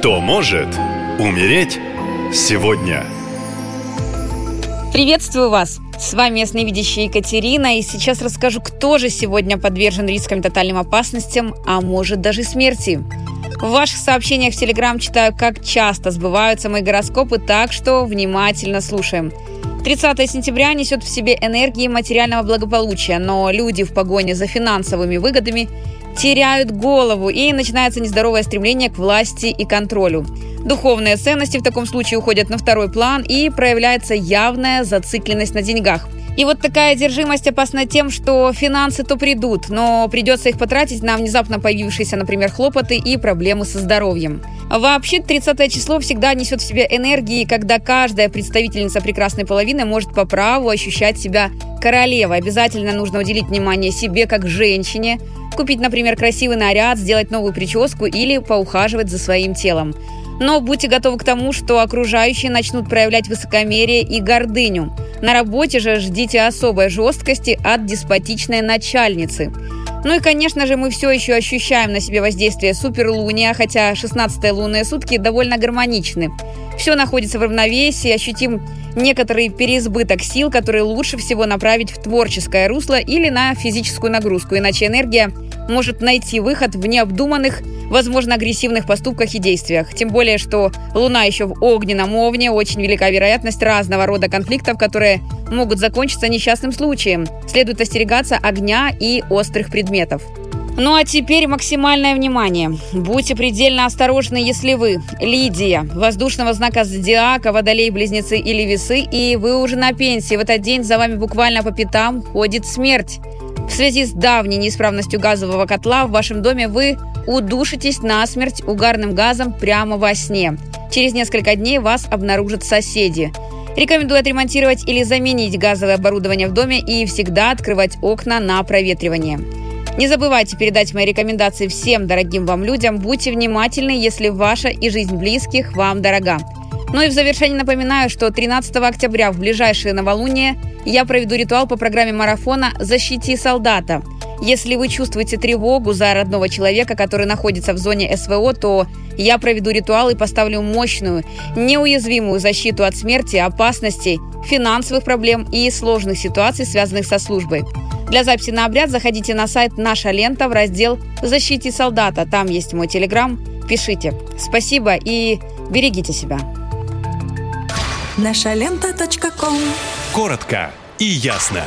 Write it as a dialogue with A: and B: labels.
A: Кто может умереть сегодня?
B: Приветствую вас! С вами ясновидящая Екатерина, и сейчас расскажу, кто же сегодня подвержен рискам тотальным опасностям, а может даже смерти. В ваших сообщениях в Телеграм читаю, как часто сбываются мои гороскопы, так что внимательно слушаем. 30 сентября несет в себе энергии материального благополучия, но люди в погоне за финансовыми выгодами теряют голову и начинается нездоровое стремление к власти и контролю. Духовные ценности в таком случае уходят на второй план и проявляется явная зацикленность на деньгах. И вот такая одержимость опасна тем, что финансы то придут, но придется их потратить на внезапно появившиеся, например, хлопоты и проблемы со здоровьем. Вообще, 30 число всегда несет в себе энергии, когда каждая представительница прекрасной половины может по праву ощущать себя королевой. Обязательно нужно уделить внимание себе как женщине, купить, например, красивый наряд, сделать новую прическу или поухаживать за своим телом. Но будьте готовы к тому, что окружающие начнут проявлять высокомерие и гордыню. На работе же ждите особой жесткости от деспотичной начальницы. Ну и, конечно же, мы все еще ощущаем на себе воздействие суперлуния, хотя 16-е лунные сутки довольно гармоничны. Все находится в равновесии, ощутим некоторый переизбыток сил, которые лучше всего направить в творческое русло или на физическую нагрузку, иначе энергия может найти выход в необдуманных, возможно, агрессивных поступках и действиях. Тем более, что Луна еще в огненном овне, очень велика вероятность разного рода конфликтов, которые могут закончиться несчастным случаем. Следует остерегаться огня и острых предметов. Ну а теперь максимальное внимание. Будьте предельно осторожны, если вы Лидия, воздушного знака зодиака, водолей, близнецы или весы, и вы уже на пенсии. В этот день за вами буквально по пятам ходит смерть. В связи с давней неисправностью газового котла в вашем доме вы удушитесь насмерть угарным газом прямо во сне. Через несколько дней вас обнаружат соседи. Рекомендую отремонтировать или заменить газовое оборудование в доме и всегда открывать окна на проветривание. Не забывайте передать мои рекомендации всем дорогим вам людям. Будьте внимательны, если ваша и жизнь близких вам дорога. Ну и в завершение напоминаю, что 13 октября в ближайшее новолуние я проведу ритуал по программе марафона «Защити солдата». Если вы чувствуете тревогу за родного человека, который находится в зоне СВО, то я проведу ритуал и поставлю мощную, неуязвимую защиту от смерти, опасностей, финансовых проблем и сложных ситуаций, связанных со службой. Для записи на обряд заходите на сайт «Наша лента» в раздел «Защити солдата». Там есть мой телеграм. Пишите. Спасибо и берегите себя.
C: Наша лента.
A: Коротко и ясно.